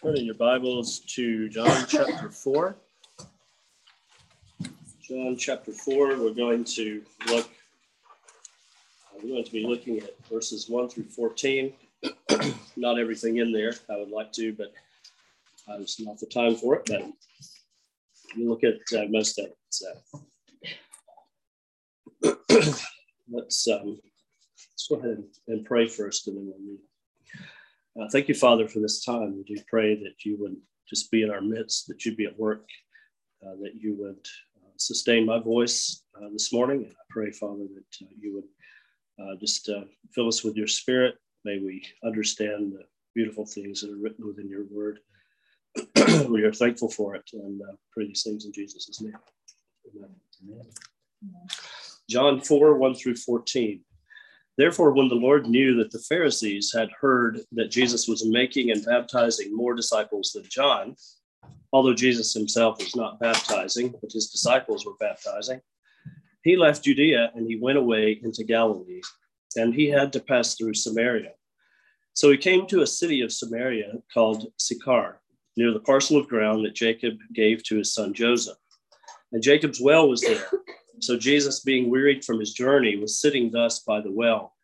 Turn in your Bibles to John chapter 4. John chapter 4, we're going to look, uh, we're going to be looking at verses 1 through 14. not everything in there, I would like to, but uh, there's not the time for it, but we look at uh, most of it. So let's, um, let's go ahead and pray first and then we'll read. Uh, thank you, Father, for this time. We do pray that you would just be in our midst, that you'd be at work, uh, that you would uh, sustain my voice uh, this morning. And I pray, Father, that uh, you would uh, just fill us with your spirit. May we understand the beautiful things that are written within your word. we are thankful for it and pray these things in Jesus' name. Amen. Amen. John 4 1 through 14. Therefore, when the Lord knew that the Pharisees had heard that Jesus was making and baptizing more disciples than John, although Jesus himself was not baptizing, but his disciples were baptizing, he left Judea and he went away into Galilee, and he had to pass through Samaria. So he came to a city of Samaria called Sychar, near the parcel of ground that Jacob gave to his son Joseph. And Jacob's well was there. So Jesus, being wearied from his journey, was sitting thus by the well.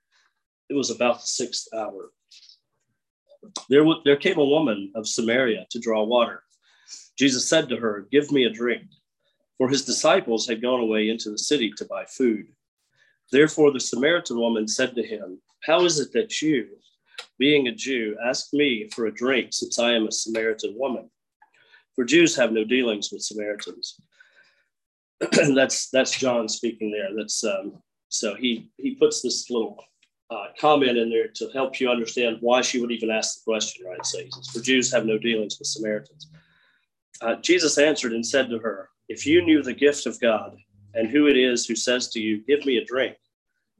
It was about the sixth hour. There, w- there came a woman of Samaria to draw water. Jesus said to her, Give me a drink. For his disciples had gone away into the city to buy food. Therefore, the Samaritan woman said to him, How is it that you, being a Jew, ask me for a drink since I am a Samaritan woman? For Jews have no dealings with Samaritans. that's that's John speaking there. That's um, so he he puts this little uh, comment in there to help you understand why she would even ask the question. Right? So he says, "For Jews have no dealings with Samaritans." Uh, Jesus answered and said to her, "If you knew the gift of God and who it is who says to you, Give me a drink,'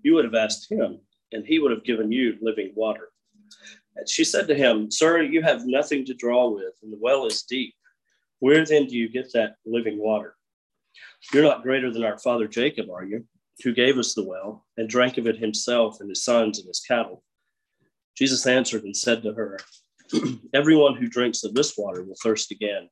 you would have asked him, and he would have given you living water." And she said to him, Sir, you have nothing to draw with, and the well is deep. Where then do you get that living water? You're not greater than our father Jacob, are you, who gave us the well and drank of it himself and his sons and his cattle? Jesus answered and said to her, Everyone who drinks of this water will thirst again.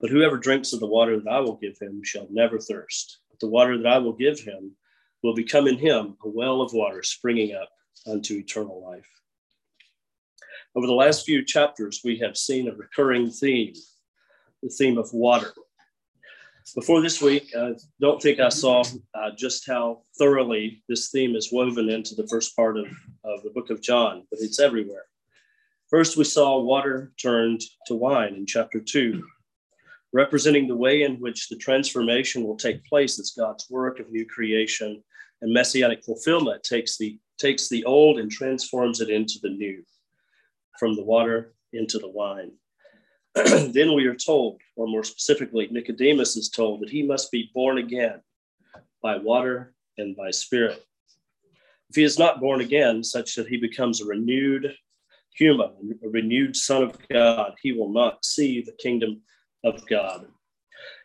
But whoever drinks of the water that I will give him shall never thirst. But the water that I will give him will become in him a well of water springing up unto eternal life. Over the last few chapters, we have seen a recurring theme the theme of water before this week, I don't think I saw uh, just how thoroughly this theme is woven into the first part of, of the book of John, but it's everywhere. First, we saw water turned to wine in chapter 2, representing the way in which the transformation will take place as God's work of new creation and messianic fulfillment takes the, takes the old and transforms it into the new, from the water into the wine. then we are told, or more specifically, Nicodemus is told that he must be born again by water and by spirit. If he is not born again, such that he becomes a renewed human, a renewed son of God, he will not see the kingdom of God.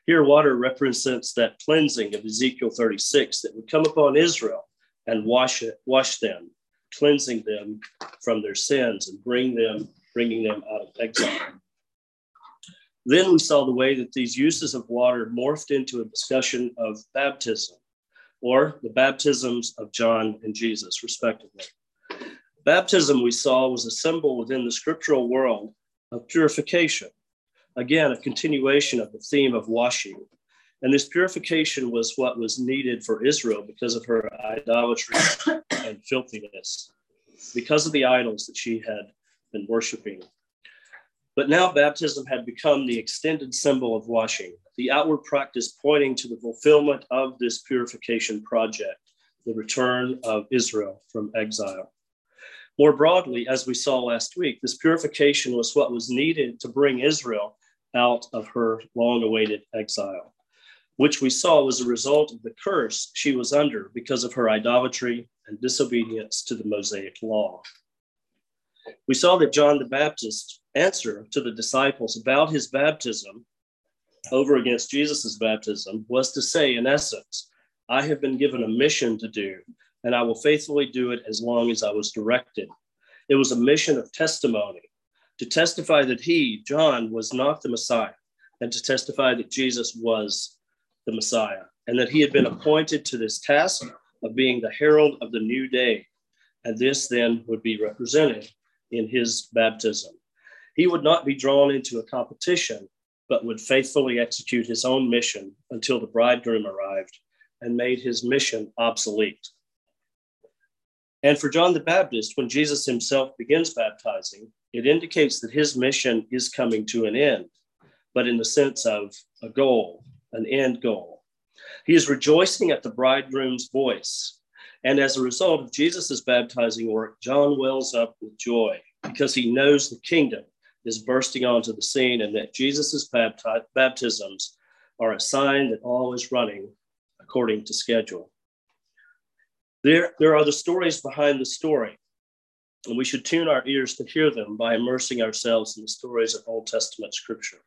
Here, water represents that cleansing of Ezekiel 36 that would come upon Israel and wash it, wash them, cleansing them from their sins and bring them, bringing them out of exile. Then we saw the way that these uses of water morphed into a discussion of baptism, or the baptisms of John and Jesus, respectively. Baptism, we saw, was a symbol within the scriptural world of purification. Again, a continuation of the theme of washing. And this purification was what was needed for Israel because of her idolatry and filthiness, because of the idols that she had been worshiping but now baptism had become the extended symbol of washing, the outward practice pointing to the fulfillment of this purification project, the return of Israel from exile. More broadly, as we saw last week, this purification was what was needed to bring Israel out of her long awaited exile, which we saw was a result of the curse she was under because of her idolatry and disobedience to the Mosaic law. We saw that John the Baptist answer to the disciples about his baptism over against Jesus' baptism was to say, in essence, I have been given a mission to do, and I will faithfully do it as long as I was directed. It was a mission of testimony, to testify that he, John, was not the Messiah, and to testify that Jesus was the Messiah, and that he had been appointed to this task of being the herald of the new day. And this then would be represented in his baptism. He would not be drawn into a competition, but would faithfully execute his own mission until the bridegroom arrived and made his mission obsolete. And for John the Baptist, when Jesus himself begins baptizing, it indicates that his mission is coming to an end, but in the sense of a goal, an end goal. He is rejoicing at the bridegroom's voice. And as a result of Jesus' baptizing work, John wells up with joy because he knows the kingdom is bursting onto the scene and that Jesus' bapti- baptisms are a sign that all is running according to schedule. There, there are the stories behind the story, and we should tune our ears to hear them by immersing ourselves in the stories of Old Testament scripture.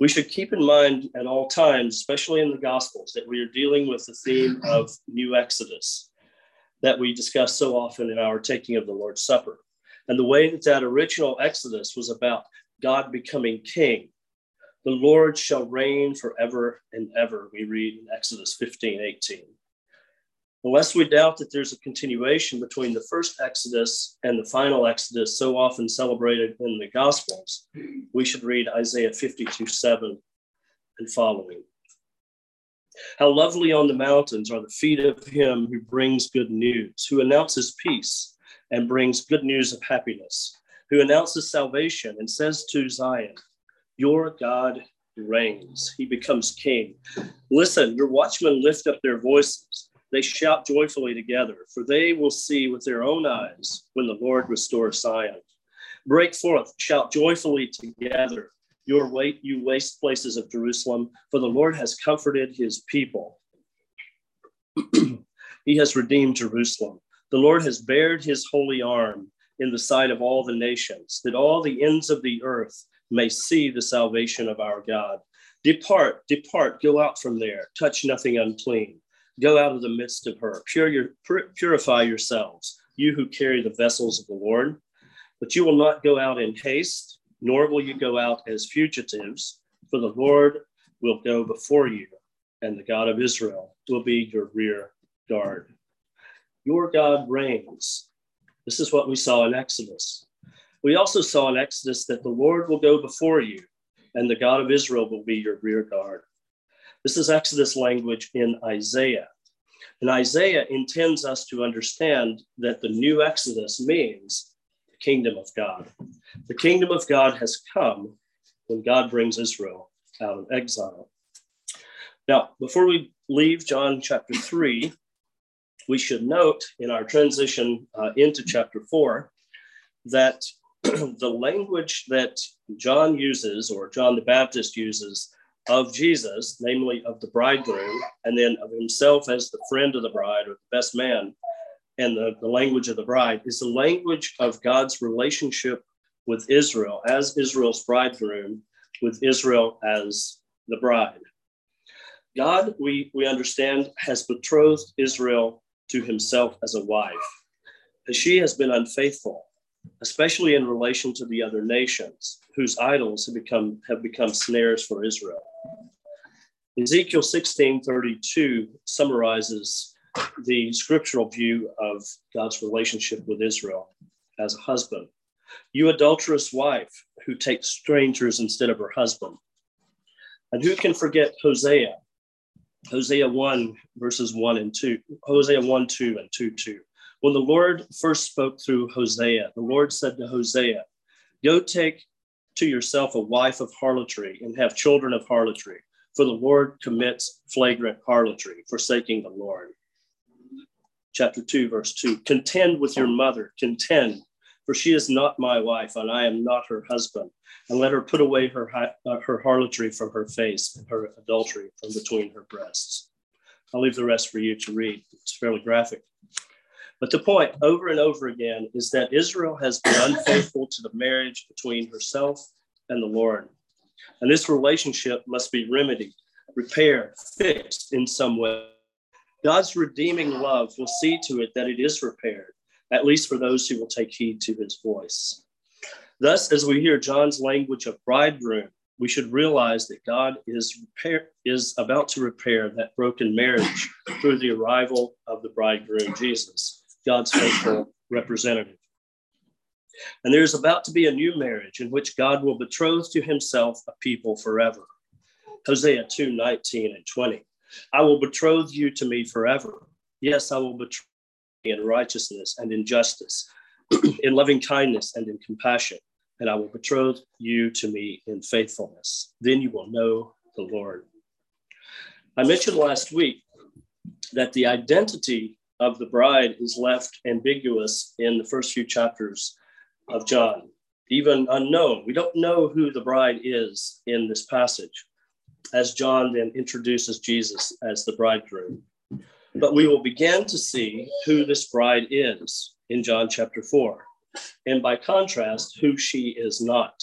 We should keep in mind at all times, especially in the Gospels, that we are dealing with the theme of new Exodus that we discuss so often in our taking of the Lord's Supper. And the way that that original Exodus was about God becoming king. The Lord shall reign forever and ever, we read in Exodus 15 18. Unless we doubt that there's a continuation between the first Exodus and the final Exodus, so often celebrated in the Gospels, we should read Isaiah 52 7 and following. How lovely on the mountains are the feet of him who brings good news, who announces peace and brings good news of happiness, who announces salvation and says to Zion, Your God reigns. He becomes king. Listen, your watchmen lift up their voices. They shout joyfully together, for they will see with their own eyes when the Lord restores Zion. Break forth, shout joyfully together, your weight, you waste places of Jerusalem, for the Lord has comforted his people. he has redeemed Jerusalem. The Lord has bared his holy arm in the sight of all the nations, that all the ends of the earth may see the salvation of our God. Depart, depart, go out from there, touch nothing unclean. Go out of the midst of her, your, purify yourselves, you who carry the vessels of the Lord. But you will not go out in haste, nor will you go out as fugitives, for the Lord will go before you, and the God of Israel will be your rear guard. Your God reigns. This is what we saw in Exodus. We also saw in Exodus that the Lord will go before you, and the God of Israel will be your rear guard. This is Exodus language in Isaiah. And Isaiah intends us to understand that the new Exodus means the kingdom of God. The kingdom of God has come when God brings Israel out of exile. Now, before we leave John chapter 3, we should note in our transition uh, into chapter four that the language that John uses, or John the Baptist uses, of Jesus, namely of the bridegroom, and then of himself as the friend of the bride or the best man, and the, the language of the bride, is the language of God's relationship with Israel as Israel's bridegroom, with Israel as the bride. God, we, we understand, has betrothed Israel to himself as a wife, as she has been unfaithful, especially in relation to the other nations whose idols have become, have become snares for Israel. Ezekiel 16:32 summarizes the scriptural view of God's relationship with Israel as a husband. You adulterous wife who takes strangers instead of her husband. And who can forget Hosea Hosea 1, verses 1 and 2, Hosea 1, 2, and 2, 2. When the Lord first spoke through Hosea, the Lord said to Hosea, Go take to yourself a wife of harlotry and have children of harlotry, for the Lord commits flagrant harlotry, forsaking the Lord. Chapter 2, verse 2 Contend with your mother, contend, for she is not my wife, and I am not her husband and let her put away her, uh, her harlotry from her face and her adultery from between her breasts. I'll leave the rest for you to read. It's fairly graphic. But the point over and over again is that Israel has been unfaithful to the marriage between herself and the Lord. And this relationship must be remedied, repaired, fixed in some way. God's redeeming love will see to it that it is repaired, at least for those who will take heed to his voice. Thus, as we hear John's language of bridegroom, we should realize that God is, repair, is about to repair that broken marriage through the arrival of the bridegroom, Jesus, God's faithful representative. And there's about to be a new marriage in which God will betroth to himself a people forever. Hosea 2 19 and 20. I will betroth you to me forever. Yes, I will betroth in righteousness and in justice, in loving kindness and in compassion and I will betroth you to me in faithfulness. Then you will know the Lord. I mentioned last week that the identity of the bride is left ambiguous in the first few chapters of John, even unknown. We don't know who the bride is in this passage, as John then introduces Jesus as the bridegroom. But we will begin to see who this bride is in John chapter 4 and by contrast, who she is not.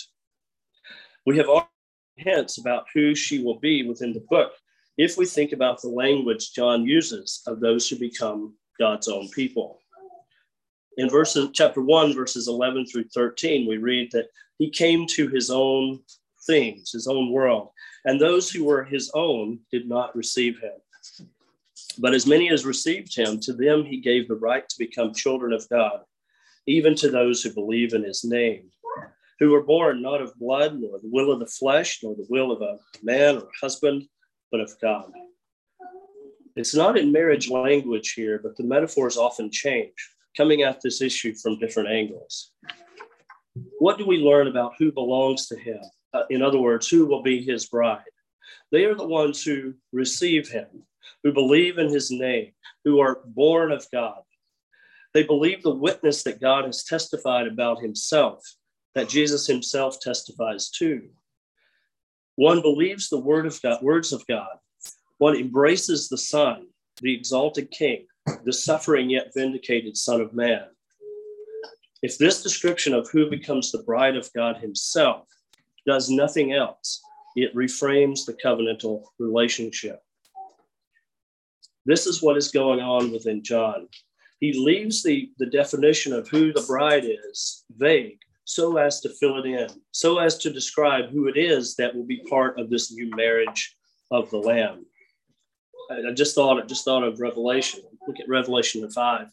We have all hints about who she will be within the book if we think about the language John uses of those who become God's own people. In verses chapter 1 verses 11 through 13 we read that he came to his own things, his own world, and those who were his own did not receive him. But as many as received him, to them he gave the right to become children of God even to those who believe in his name, who were born not of blood, nor the will of the flesh, nor the will of a man or a husband, but of God. It's not in marriage language here, but the metaphors often change, coming at this issue from different angles. What do we learn about who belongs to him? Uh, in other words, who will be his bride? They are the ones who receive him, who believe in his name, who are born of God, they believe the witness that God has testified about himself, that Jesus himself testifies to. One believes the word of God, words of God. One embraces the Son, the exalted King, the suffering yet vindicated Son of Man. If this description of who becomes the bride of God himself does nothing else, it reframes the covenantal relationship. This is what is going on within John he leaves the, the definition of who the bride is vague so as to fill it in, so as to describe who it is that will be part of this new marriage of the Lamb. I just thought, just thought of Revelation. Look at Revelation five.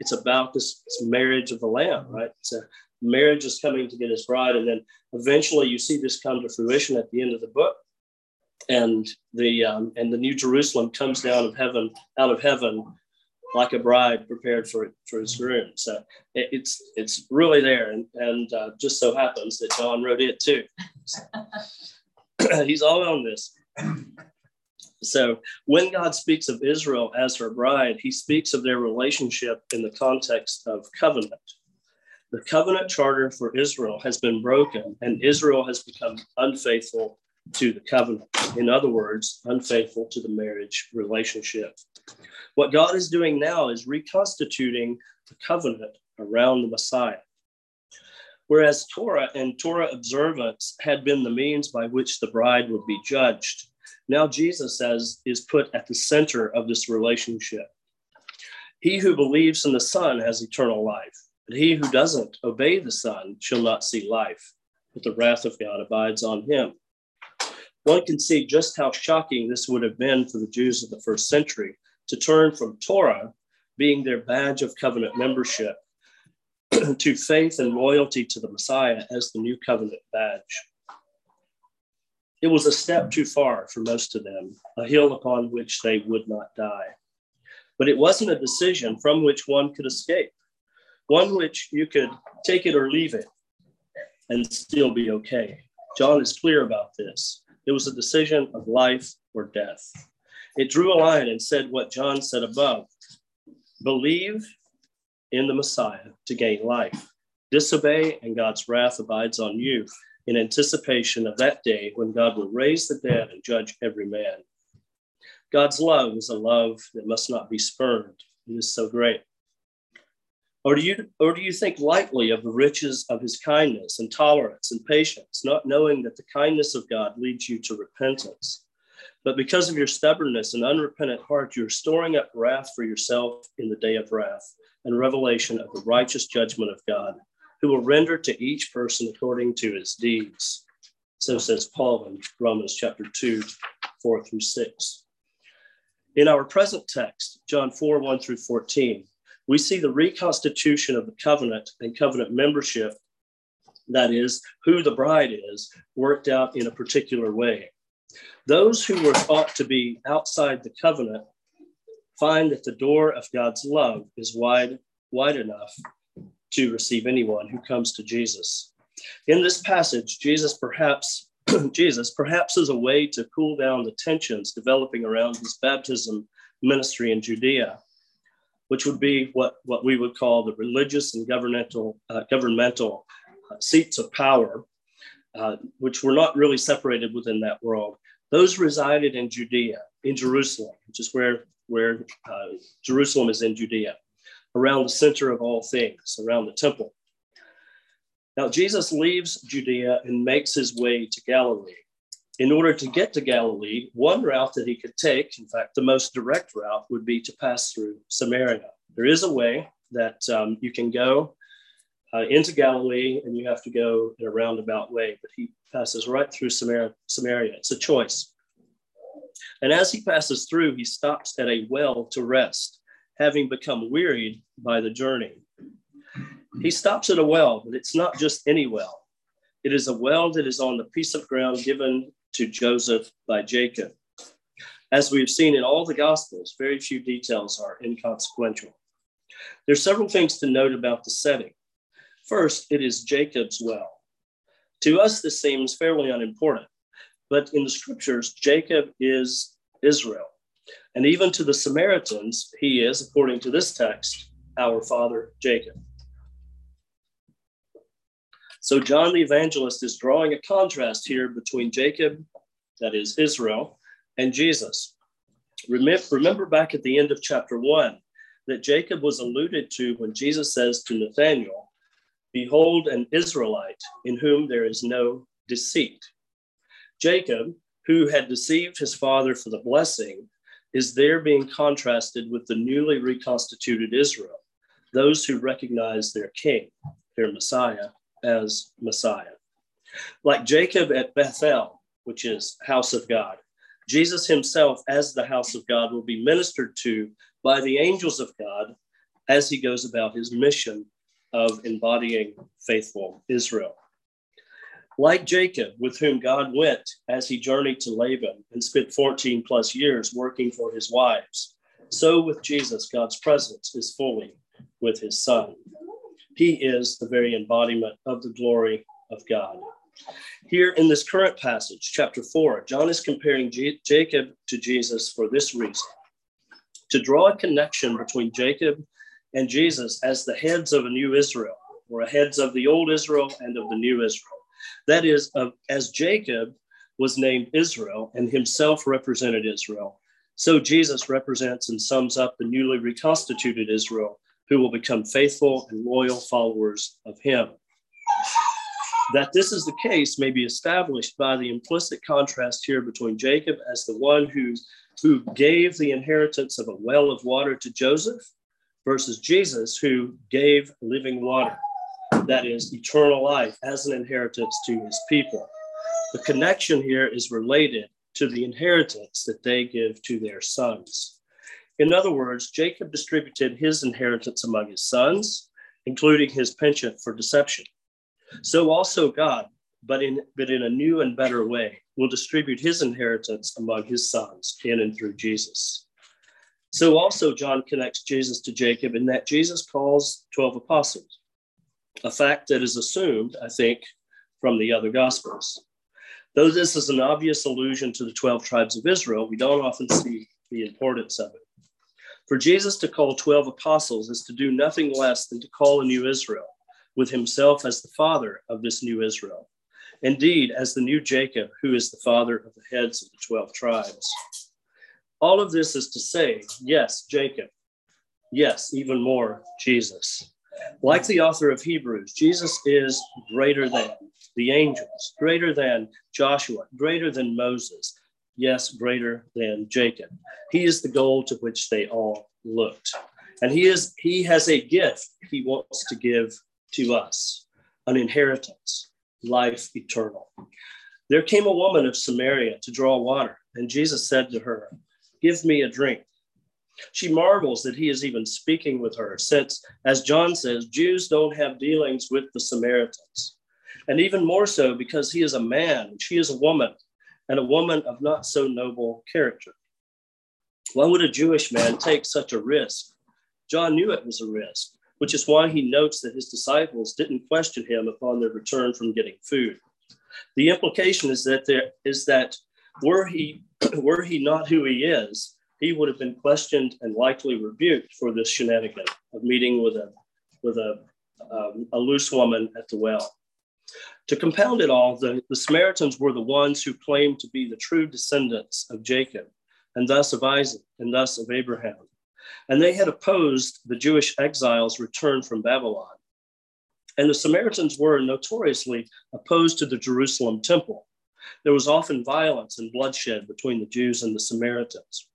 It's about this, this marriage of the Lamb, right? It's a marriage is coming to get his bride, and then eventually you see this come to fruition at the end of the book, and the um, and the New Jerusalem comes down of heaven, out of heaven, like a bride prepared for for his groom. So it, it's it's really there, and and uh, just so happens that John wrote it too. He's all on this. So when God speaks of Israel as her bride, he speaks of their relationship in the context of covenant. The covenant charter for Israel has been broken, and Israel has become unfaithful to the covenant. In other words, unfaithful to the marriage relationship. What God is doing now is reconstituting the covenant around the Messiah. Whereas Torah and Torah observance had been the means by which the bride would be judged, now Jesus says is put at the center of this relationship. He who believes in the Son has eternal life, but he who doesn't obey the Son shall not see life, but the wrath of God abides on him. One can see just how shocking this would have been for the Jews of the first century to turn from Torah being their badge of covenant membership to faith and loyalty to the Messiah as the new covenant badge. It was a step too far for most of them, a hill upon which they would not die. But it wasn't a decision from which one could escape, one which you could take it or leave it and still be okay. John is clear about this. It was a decision of life or death. It drew a line and said what John said above believe in the Messiah to gain life. Disobey, and God's wrath abides on you in anticipation of that day when God will raise the dead and judge every man. God's love is a love that must not be spurned. It is so great. Or do you or do you think lightly of the riches of his kindness and tolerance and patience, not knowing that the kindness of God leads you to repentance? But because of your stubbornness and unrepentant heart, you're storing up wrath for yourself in the day of wrath and revelation of the righteous judgment of God, who will render to each person according to his deeds. So says Paul in Romans chapter 2, 4 through 6. In our present text, John 4, 1 through 14, we see the reconstitution of the covenant and covenant membership, that is, who the bride is, worked out in a particular way. Those who were thought to be outside the covenant find that the door of God's love is wide, wide enough to receive anyone who comes to Jesus. In this passage, Jesus perhaps Jesus perhaps as a way to cool down the tensions developing around his baptism ministry in Judea, which would be what, what we would call the religious and governmental uh, governmental uh, seats of power, uh, which were not really separated within that world. Those resided in Judea, in Jerusalem, which is where where uh, Jerusalem is in Judea around the center of all things, around the temple. Now, Jesus leaves Judea and makes his way to Galilee. In order to get to Galilee, one route that he could take, in fact, the most direct route, would be to pass through Samaria. There is a way that um, you can go uh, into Galilee and you have to go in a roundabout way, but he passes right through Samaria. Samaria. It's a choice. And as he passes through, he stops at a well to rest having become wearied by the journey. He stops at a well, but it's not just any well. It is a well that is on the piece of ground given to Joseph by Jacob. As we've seen in all the Gospels, very few details are inconsequential. There are several things to note about the setting. First, it is Jacob's well. To us, this seems fairly unimportant, but in the scriptures, Jacob is Israel. And even to the Samaritans, he is, according to this text, our father Jacob. So John the evangelist is drawing a contrast here between Jacob, that is Israel, and Jesus. Remember back at the end of chapter one that Jacob was alluded to when Jesus says to Nathanael, Behold, an Israelite in whom there is no deceit. Jacob, who had deceived his father for the blessing, is there being contrasted with the newly reconstituted Israel, those who recognize their king, their Messiah, as Messiah. Like Jacob at Bethel, which is house of God, Jesus himself, as the house of God, will be ministered to by the angels of God as he goes about his mission of embodying faithful Israel. Like Jacob, with whom God went as he journeyed to Laban and spent 14 plus years working for his wives, so with Jesus, God's presence is fully with his son. He is the very embodiment of the glory of God. Here in this current passage, chapter 4, John is comparing J- Jacob to Jesus for this reason to draw a connection between Jacob and Jesus as the heads of a new Israel, or heads of the old Israel and of the new Israel. That is, uh, as Jacob was named Israel and himself represented Israel, so Jesus represents and sums up the newly reconstituted Israel who will become faithful and loyal followers of him. That this is the case may be established by the implicit contrast here between Jacob as the one who, who gave the inheritance of a well of water to Joseph versus Jesus who gave living water that is eternal life as an inheritance to his people. The connection here is related to the inheritance that they give to their sons. In other words, Jacob distributed his inheritance among his sons, including his penchant for deception. So also God, but in, but in a new and better way, will distribute his inheritance among his sons in and through Jesus. So also John connects Jesus to Jacob in that Jesus calls 12 apostles a fact that is assumed, I think, from the other Gospels. Though this is an obvious allusion to the 12 tribes of Israel, we don't often see the importance of it. For Jesus to call 12 apostles is to do nothing less than to call a new Israel, with himself as the father of this new Israel. Indeed, as the new Jacob, who is the father of the heads of the 12 tribes. All of this is to say, yes, Jacob. Yes, even more, Jesus. Like the author of Hebrews, Jesus is greater than the angels, greater than Joshua, greater than Moses, yes, greater than Jacob. He is the goal to which they all looked. And he is he has a gift he wants to give to us. an inheritance, life eternal. There came a woman of Samaria to draw water, and Jesus said to her, Give me a drink. She marvels that he is even speaking with her, since, as John says, Jews don't have dealings with the Samaritans. And even more so because he is a man and she is a woman, and a woman of not so noble character. Why would a Jewish man take such a risk? John knew it was a risk, which is why he notes that his disciples didn't question him upon their return from getting food. The implication is that there is that were he were he not who he is, he would have been questioned and likely rebuked for this shenanigan of meeting with a with a um, a loose woman at the well. To compound it all, the, the Samaritans were the ones who claimed to be the true descendants of Jacob, and thus of Isaac, and thus of Abraham. And they had opposed the Jewish exiles' return from Babylon. And the Samaritans were notoriously opposed to the Jerusalem temple. There was often violence and bloodshed between the Jews and the Samaritans,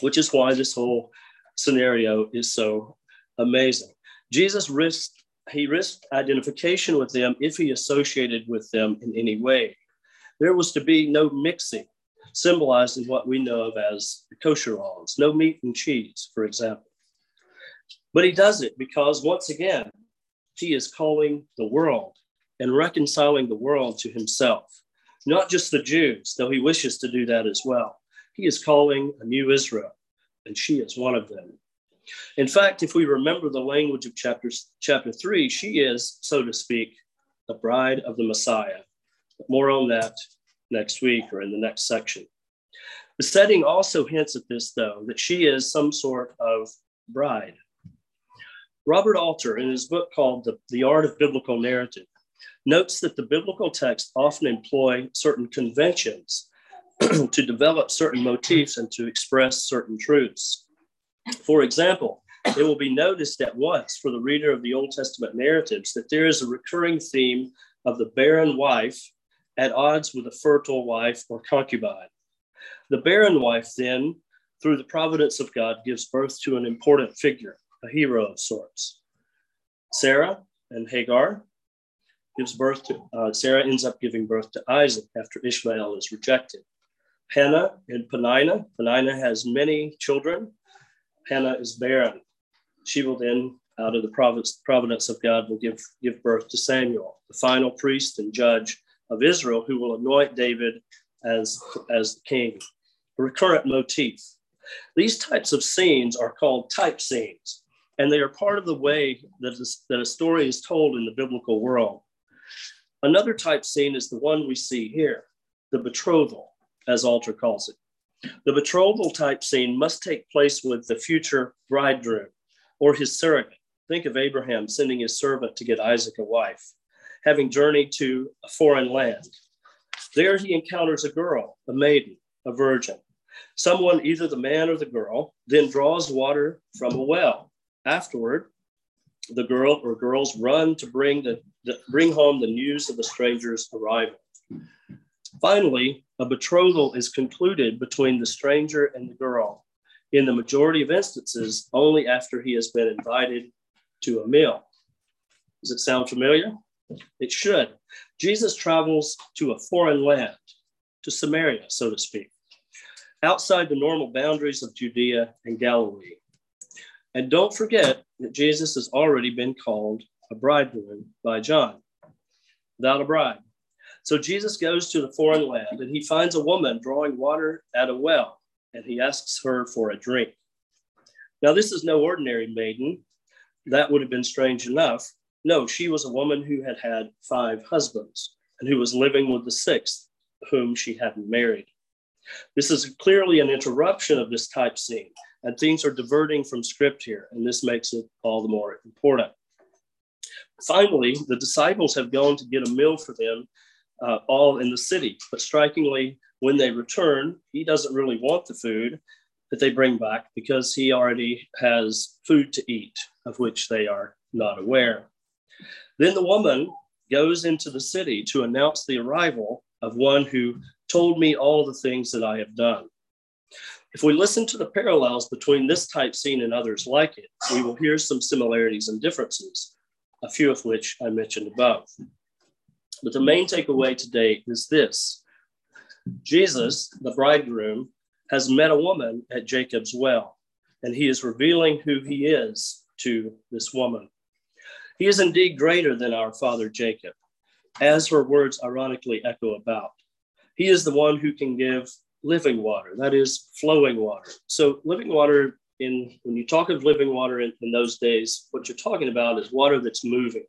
which is why this whole scenario is so amazing. Jesus risked he risked identification with them if he associated with them in any way. There was to be no mixing, symbolized in what we know of as kosher laws, no meat and cheese, for example. But he does it because, once again, he is calling the world and reconciling the world to himself, not just the Jews, though he wishes to do that as well. He is calling a new Israel, and she is one of them. In fact, if we remember the language of chapter, chapter three, she is, so to speak, the bride of the Messiah. More on that next week or in the next section. The setting also hints at this, though, that she is some sort of bride. Robert Alter, in his book called The, the Art of Biblical Narrative, notes that the biblical text often employ certain conventions to develop certain motifs and to express certain truths. For example, it will be noticed at once for the reader of the Old Testament narratives that there is a recurring theme of the barren wife at odds with a fertile wife or concubine. The barren wife, then, through the providence of God, gives birth to an important figure, a hero of sorts. Sarah and Hagar gives birth to, uh, Sarah ends up giving birth to Isaac after Ishmael is rejected. Hannah and Peninnah, Peninnah has many children, Hannah is barren. She will then, out of the providence of God, will give, give birth to Samuel, the final priest and judge of Israel, who will anoint David as, as the king. A recurrent motif. These types of scenes are called type scenes, and they are part of the way that, is, that a story is told in the biblical world. Another type scene is the one we see here, the betrothal, as Alter calls it. The betrothal type scene must take place with the future bridegroom or his surrogate. Think of Abraham sending his servant to get Isaac a wife, having journeyed to a foreign land. There he encounters a girl, a maiden, a virgin. Someone, either the man or the girl, then draws water from a well. Afterward, the girl or girls run to bring, the, the bring home the news of the stranger's arrival. Finally, a betrothal is concluded between the stranger and the girl, in the majority of instances, only after he has been invited to a meal. Does it sound familiar? It should. Jesus travels to a foreign land, to Samaria, so to speak, outside the normal boundaries of Judea and Galilee. And don't forget that Jesus has already been called a bridegroom by John. Without a bride, so Jesus goes to the foreign land and he finds a woman drawing water at a well and he asks her for a drink. Now, this is no ordinary maiden. That would have been strange enough. No, she was a woman who had had five husbands and who was living with the sixth, whom she hadn't married. This is clearly an interruption of this type scene, and things are diverting from script here, and this makes it all the more important. Finally, the disciples have gone to get a meal for them uh, all in the city. But strikingly, when they return, he doesn't really want the food that they bring back because he already has food to eat, of which they are not aware. Then the woman goes into the city to announce the arrival of one who told me all the things that I have done. If we listen to the parallels between this type scene and others like it, we will hear some similarities and differences a few of which I mentioned above. But the main takeaway today is this Jesus, the bridegroom, has met a woman at Jacob's well, and he is revealing who he is to this woman. He is indeed greater than our father Jacob, as her words ironically echo about. He is the one who can give living water, that is, flowing water. So, living water, in when you talk of living water in, in those days, what you're talking about is water that's moving.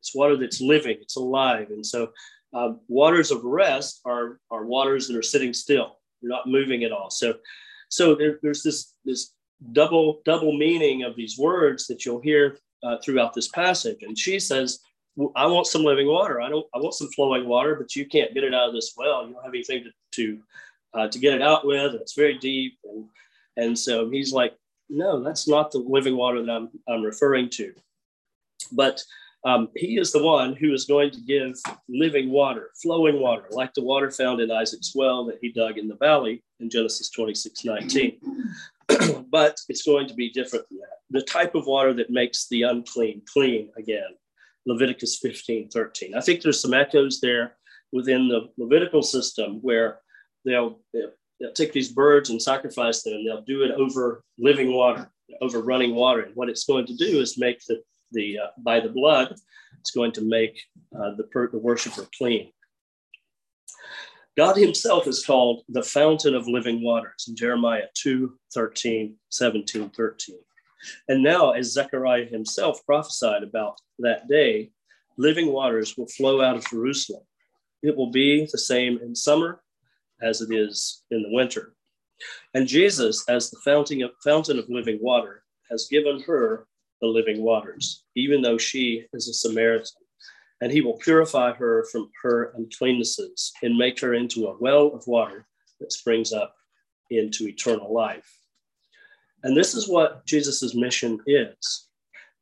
It's water that's living, it's alive. And so, uh, waters of rest are, are waters that are sitting still, they're not moving at all. So, so there, there's this, this double double meaning of these words that you'll hear uh, throughout this passage. And she says, I want some living water. I don't. I want some flowing water, but you can't get it out of this well. You don't have anything to to, uh, to get it out with. It's very deep, and and so he's like, no, that's not the living water that I'm I'm referring to. But um, he is the one who is going to give living water, flowing water, like the water found in Isaac's well that he dug in the valley in Genesis 26, 19. but it's going to be different than that. The type of water that makes the unclean clean again. Leviticus 15, 13. I think there's some echoes there within the Levitical system where they'll, they'll take these birds and sacrifice them and they'll do it over living water, over running water. And what it's going to do is make the, the uh, by the blood, it's going to make uh, the, per, the worshiper clean. God himself is called the fountain of living waters in Jeremiah 2 13, 17, 13. And now, as Zechariah himself prophesied about that day, living waters will flow out of Jerusalem. It will be the same in summer as it is in the winter. And Jesus, as the fountain of, fountain of living water, has given her the living waters, even though she is a Samaritan and he will purify her from her uncleannesses and make her into a well of water that springs up into eternal life. And this is what Jesus' mission is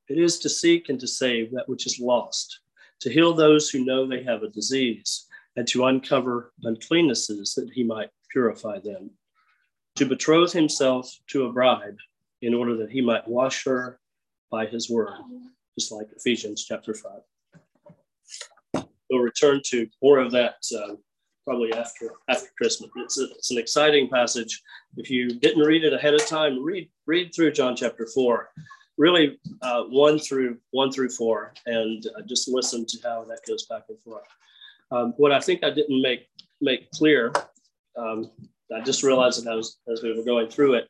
it is to seek and to save that which is lost, to heal those who know they have a disease, and to uncover uncleannesses that he might purify them, to betroth himself to a bride in order that he might wash her by his word, just like Ephesians chapter 5 we'll return to more of that uh, probably after after Christmas. It's, a, it's an exciting passage. If you didn't read it ahead of time, read read through John chapter four, really uh, one through one through four, and uh, just listen to how that goes back and forth. Um, what I think I didn't make make clear, um, I just realized as as we were going through it,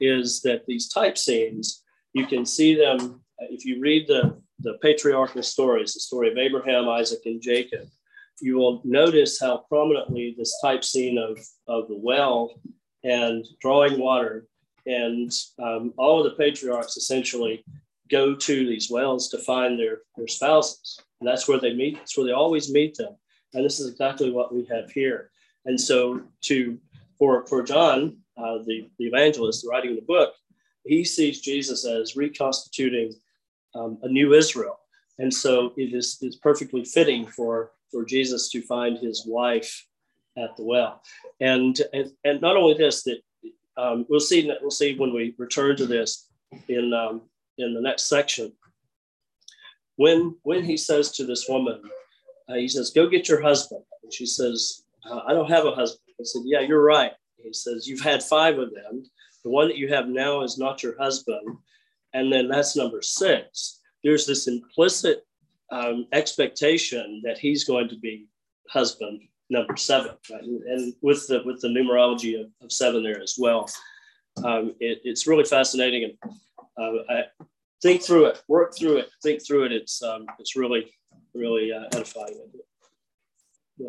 is that these type scenes you can see them if you read the the patriarchal stories, the story of Abraham, Isaac, and Jacob, you will notice how prominently this type scene of, of the well and drawing water and um, all of the patriarchs essentially go to these wells to find their, their spouses. And that's where they meet, that's where they always meet them. And this is exactly what we have here. And so to for, for John, uh, the, the evangelist writing the book, he sees Jesus as reconstituting um, a new Israel. And so it is, perfectly fitting for, for Jesus to find his wife at the well. And, and, and not only this, that um, we'll see we'll see when we return to this in, um, in the next section. When, when he says to this woman, uh, he says, Go get your husband. And she says, uh, I don't have a husband. I said, Yeah, you're right. He says, You've had five of them. The one that you have now is not your husband. And then that's number six. There's this implicit um, expectation that he's going to be husband number seven, right? and, with the with the numerology of, of seven there as well. Um, it, it's really fascinating, and uh, I think through it, work through it, think through it. It's um, it's really really uh, edifying. Yeah.